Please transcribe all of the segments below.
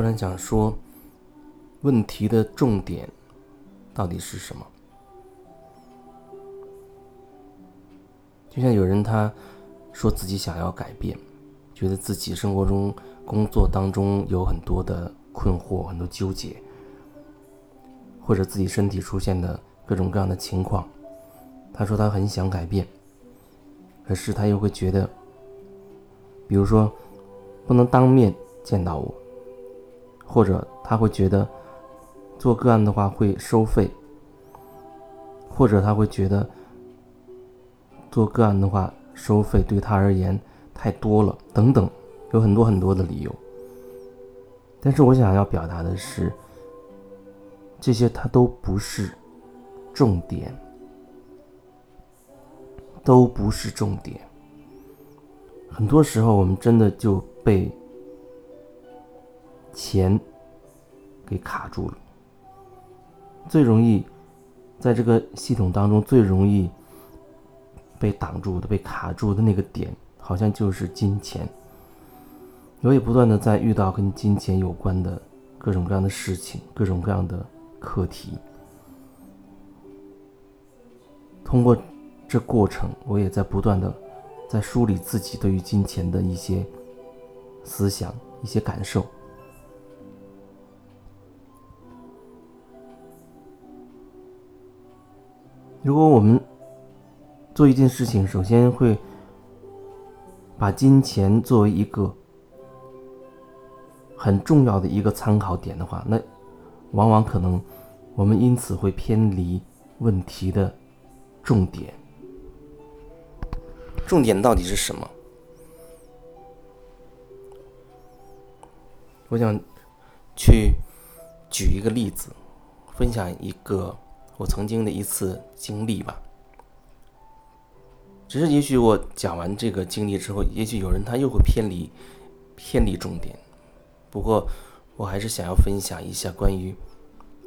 突然想说，问题的重点到底是什么？就像有人他说自己想要改变，觉得自己生活中、工作当中有很多的困惑、很多纠结，或者自己身体出现的各种各样的情况，他说他很想改变，可是他又会觉得，比如说不能当面见到我，或者他会觉得做个案的话会收费，或者他会觉得。做个案的话，收费对他而言太多了，等等，有很多很多的理由。但是我想要表达的是，这些它都不是重点，都不是重点。很多时候，我们真的就被钱给卡住了。最容易在这个系统当中，最容易。被挡住的、被卡住的那个点，好像就是金钱。我也不断的在遇到跟金钱有关的各种各样的事情、各种各样的课题。通过这过程，我也在不断的在梳理自己对于金钱的一些思想、一些感受。如果我们做一件事情，首先会把金钱作为一个很重要的一个参考点的话，那往往可能我们因此会偏离问题的重点。重点到底是什么？我想去举一个例子，分享一个我曾经的一次经历吧。只是，也许我讲完这个经历之后，也许有人他又会偏离偏离重点。不过，我还是想要分享一下关于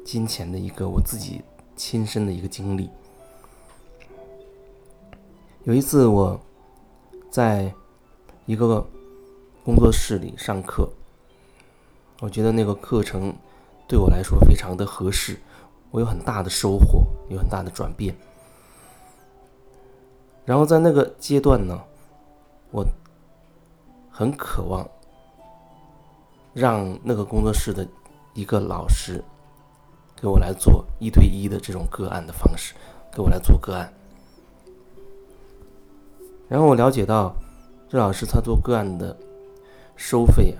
金钱的一个我自己亲身的一个经历。有一次，我在一个工作室里上课，我觉得那个课程对我来说非常的合适，我有很大的收获，有很大的转变。然后在那个阶段呢，我很渴望让那个工作室的一个老师给我来做一对一的这种个案的方式，给我来做个案。然后我了解到，这老师他做个案的收费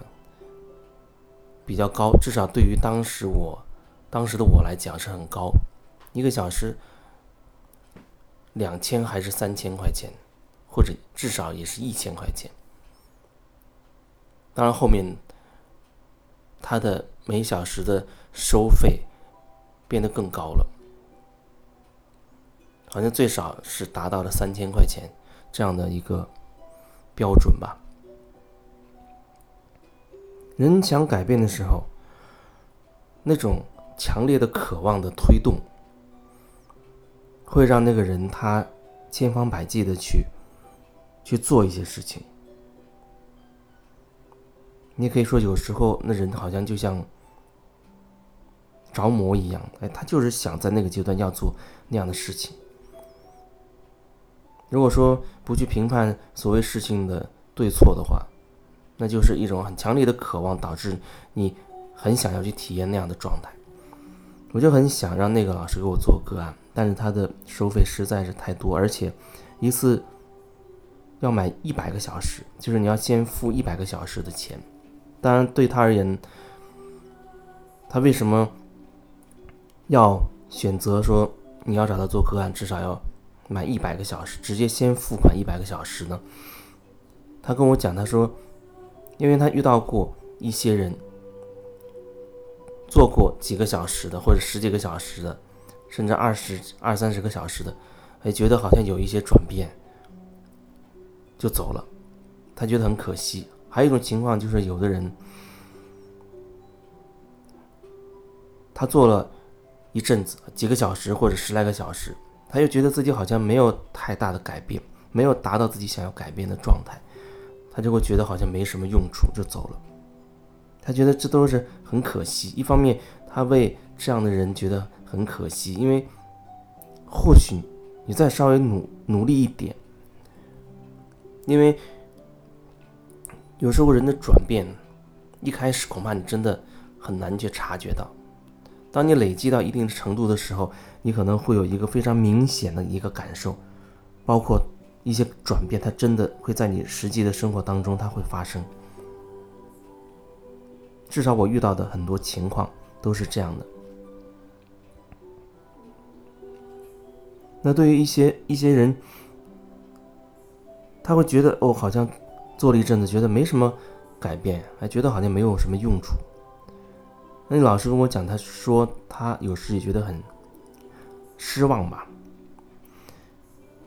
比较高，至少对于当时我当时的我来讲是很高，一个小时。两千还是三千块钱，或者至少也是一千块钱。当然，后面他的每小时的收费变得更高了，好像最少是达到了三千块钱这样的一个标准吧。人想改变的时候，那种强烈的渴望的推动。会让那个人他千方百计的去去做一些事情。你可以说，有时候那人好像就像着魔一样，哎，他就是想在那个阶段要做那样的事情。如果说不去评判所谓事情的对错的话，那就是一种很强烈的渴望，导致你很想要去体验那样的状态。我就很想让那个老师给我做个案。但是他的收费实在是太多，而且一次要买一百个小时，就是你要先付一百个小时的钱。当然，对他而言，他为什么要选择说你要找他做个案，至少要买一百个小时，直接先付款一百个小时呢？他跟我讲，他说，因为他遇到过一些人做过几个小时的，或者十几个小时的。甚至二十二三十个小时的，哎，觉得好像有一些转变，就走了，他觉得很可惜。还有一种情况就是，有的人他做了一阵子，几个小时或者十来个小时，他又觉得自己好像没有太大的改变，没有达到自己想要改变的状态，他就会觉得好像没什么用处，就走了。他觉得这都是很可惜。一方面，他为这样的人觉得很可惜，因为或许你再稍微努努力一点，因为有时候人的转变，一开始恐怕你真的很难去察觉到。当你累积到一定程度的时候，你可能会有一个非常明显的一个感受，包括一些转变，它真的会在你实际的生活当中，它会发生。至少我遇到的很多情况都是这样的。那对于一些一些人，他会觉得哦，好像做了一阵子，觉得没什么改变，还觉得好像没有什么用处。那老师跟我讲，他说他有时也觉得很失望吧，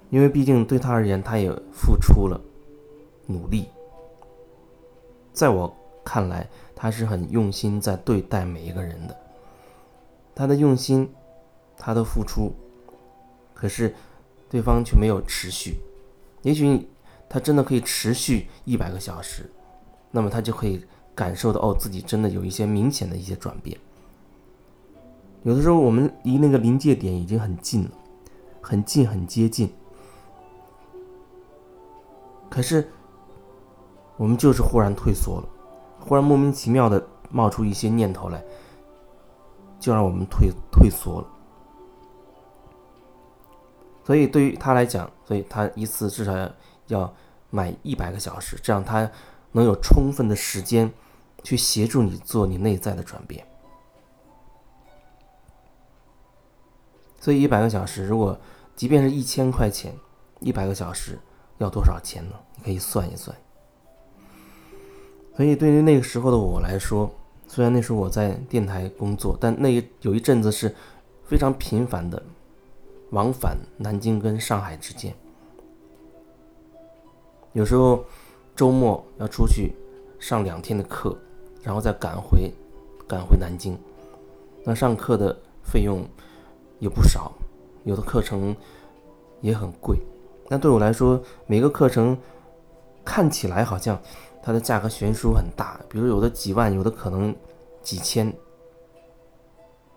因为毕竟对他而言，他也付出了努力，在我看来。他是很用心在对待每一个人的，他的用心，他的付出，可是对方却没有持续。也许他真的可以持续一百个小时，那么他就可以感受到哦，自己真的有一些明显的一些转变。有的时候我们离那个临界点已经很近了，很近很接近，可是我们就是忽然退缩了。忽然莫名其妙的冒出一些念头来，就让我们退退缩了。所以对于他来讲，所以他一次至少要要买一百个小时，这样他能有充分的时间去协助你做你内在的转变。所以一百个小时，如果即便是一千块钱，一百个小时要多少钱呢？你可以算一算。所以，对于那个时候的我来说，虽然那时候我在电台工作，但那有一阵子是非常频繁的往返南京跟上海之间。有时候周末要出去上两天的课，然后再赶回赶回南京。那上课的费用也不少，有的课程也很贵。那对我来说，每个课程看起来好像。它的价格悬殊很大，比如有的几万，有的可能几千，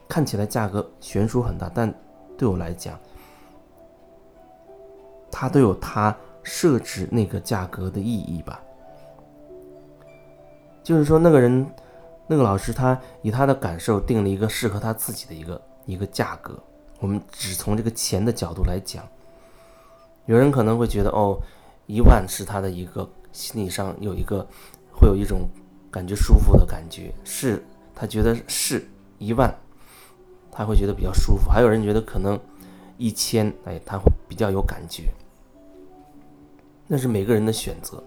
看起来价格悬殊很大，但对我来讲，它都有它设置那个价格的意义吧。就是说，那个人，那个老师，他以他的感受定了一个适合他自己的一个一个价格。我们只从这个钱的角度来讲，有人可能会觉得，哦，一万是他的一个。心理上有一个，会有一种感觉舒服的感觉，是他觉得是一万，他会觉得比较舒服。还有人觉得可能一千，哎，他会比较有感觉。那是每个人的选择，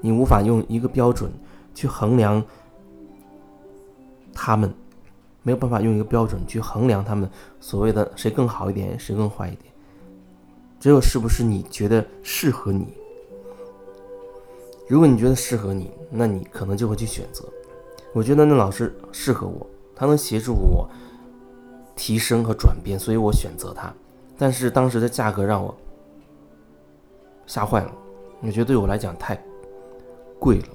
你无法用一个标准去衡量他们，没有办法用一个标准去衡量他们所谓的谁更好一点，谁更坏一点。只有是不是你觉得适合你。如果你觉得适合你，那你可能就会去选择。我觉得那老师适合我，他能协助我提升和转变，所以我选择他。但是当时的价格让我吓坏了，我觉得对我来讲太贵了，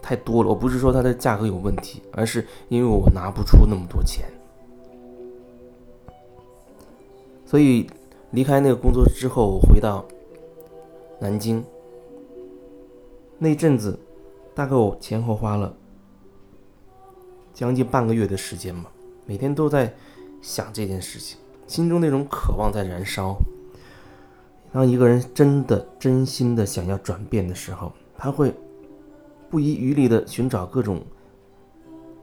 太多了。我不是说它的价格有问题，而是因为我拿不出那么多钱。所以离开那个工作之后，我回到南京。那阵子，大概我前后花了将近半个月的时间吧，每天都在想这件事情，心中那种渴望在燃烧。当一个人真的真心的想要转变的时候，他会不遗余力的寻找各种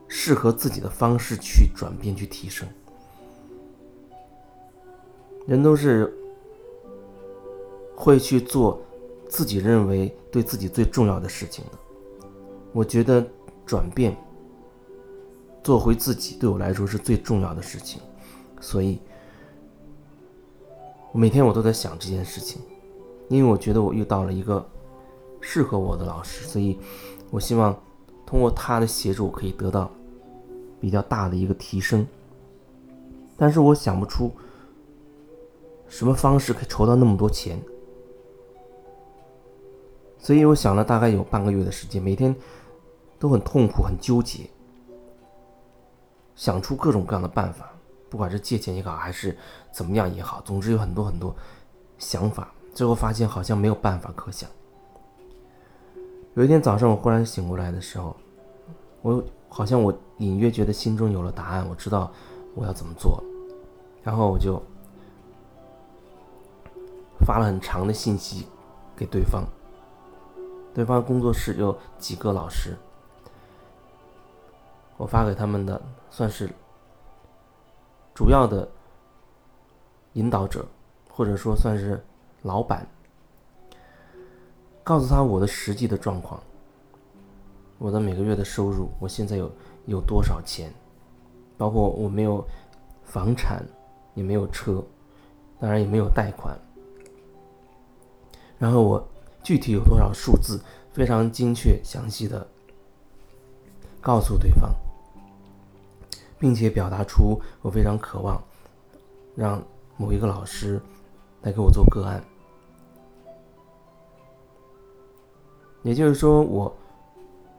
适合自己的方式去转变、去提升。人都是会去做。自己认为对自己最重要的事情的，我觉得转变，做回自己对我来说是最重要的事情，所以，每天我都在想这件事情，因为我觉得我遇到了一个适合我的老师，所以我希望通过他的协助可以得到比较大的一个提升，但是我想不出什么方式可以筹到那么多钱。所以我想了大概有半个月的时间，每天都很痛苦、很纠结，想出各种各样的办法，不管是借钱也好，还是怎么样也好，总之有很多很多想法。最后发现好像没有办法可想。有一天早上，我忽然醒过来的时候，我好像我隐约觉得心中有了答案，我知道我要怎么做，然后我就发了很长的信息给对方。对方工作室有几个老师，我发给他们的算是主要的引导者，或者说算是老板。告诉他我的实际的状况，我的每个月的收入，我现在有有多少钱，包括我没有房产，也没有车，当然也没有贷款。然后我具体有多少数字，非常精确详细的告诉对方，并且表达出我非常渴望让某一个老师来给我做个案。也就是说，我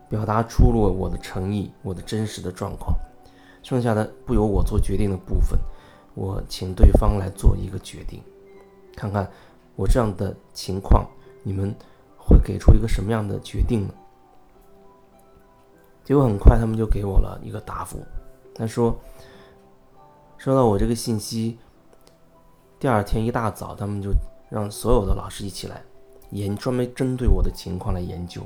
表达出了我的诚意，我的真实的状况，剩下的不由我做决定的部分，我请对方来做一个决定，看看我这样的情况，你们会给出一个什么样的决定呢？结果很快他们就给我了一个答复，他说，收到我这个信息，第二天一大早，他们就让所有的老师一起来。研专门针对我的情况来研究，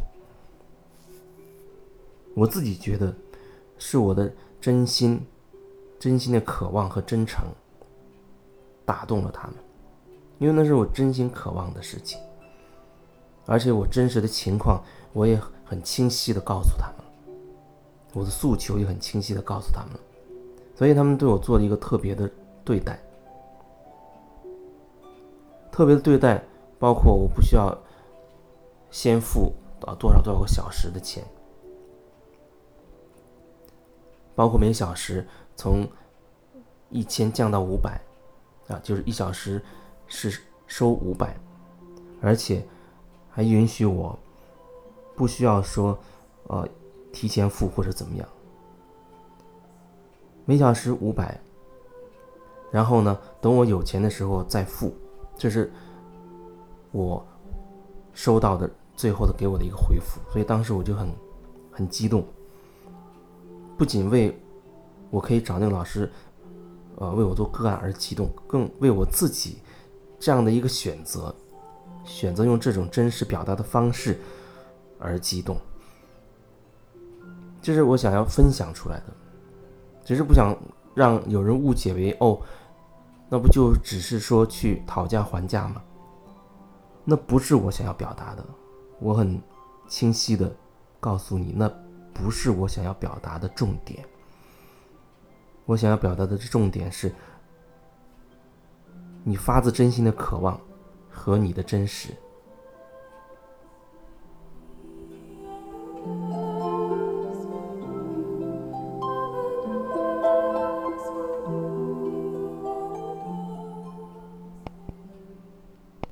我自己觉得是我的真心、真心的渴望和真诚打动了他们，因为那是我真心渴望的事情，而且我真实的情况我也很清晰的告诉他们。了，我的诉求也很清晰的告诉他们。了，所以他们对我做了一个特别的对待，特别的对待。包括我不需要先付啊多少多少个小时的钱，包括每小时从一千降到五百，啊，就是一小时是收五百，而且还允许我不需要说呃提前付或者怎么样，每小时五百，然后呢，等我有钱的时候再付，这是。我收到的最后的给我的一个回复，所以当时我就很很激动，不仅为我可以找那个老师，呃，为我做个案而激动，更为我自己这样的一个选择，选择用这种真实表达的方式而激动。这是我想要分享出来的，只是不想让有人误解为哦，那不就只是说去讨价还价吗？那不是我想要表达的，我很清晰的告诉你，那不是我想要表达的重点。我想要表达的重点是，你发自真心的渴望和你的真实。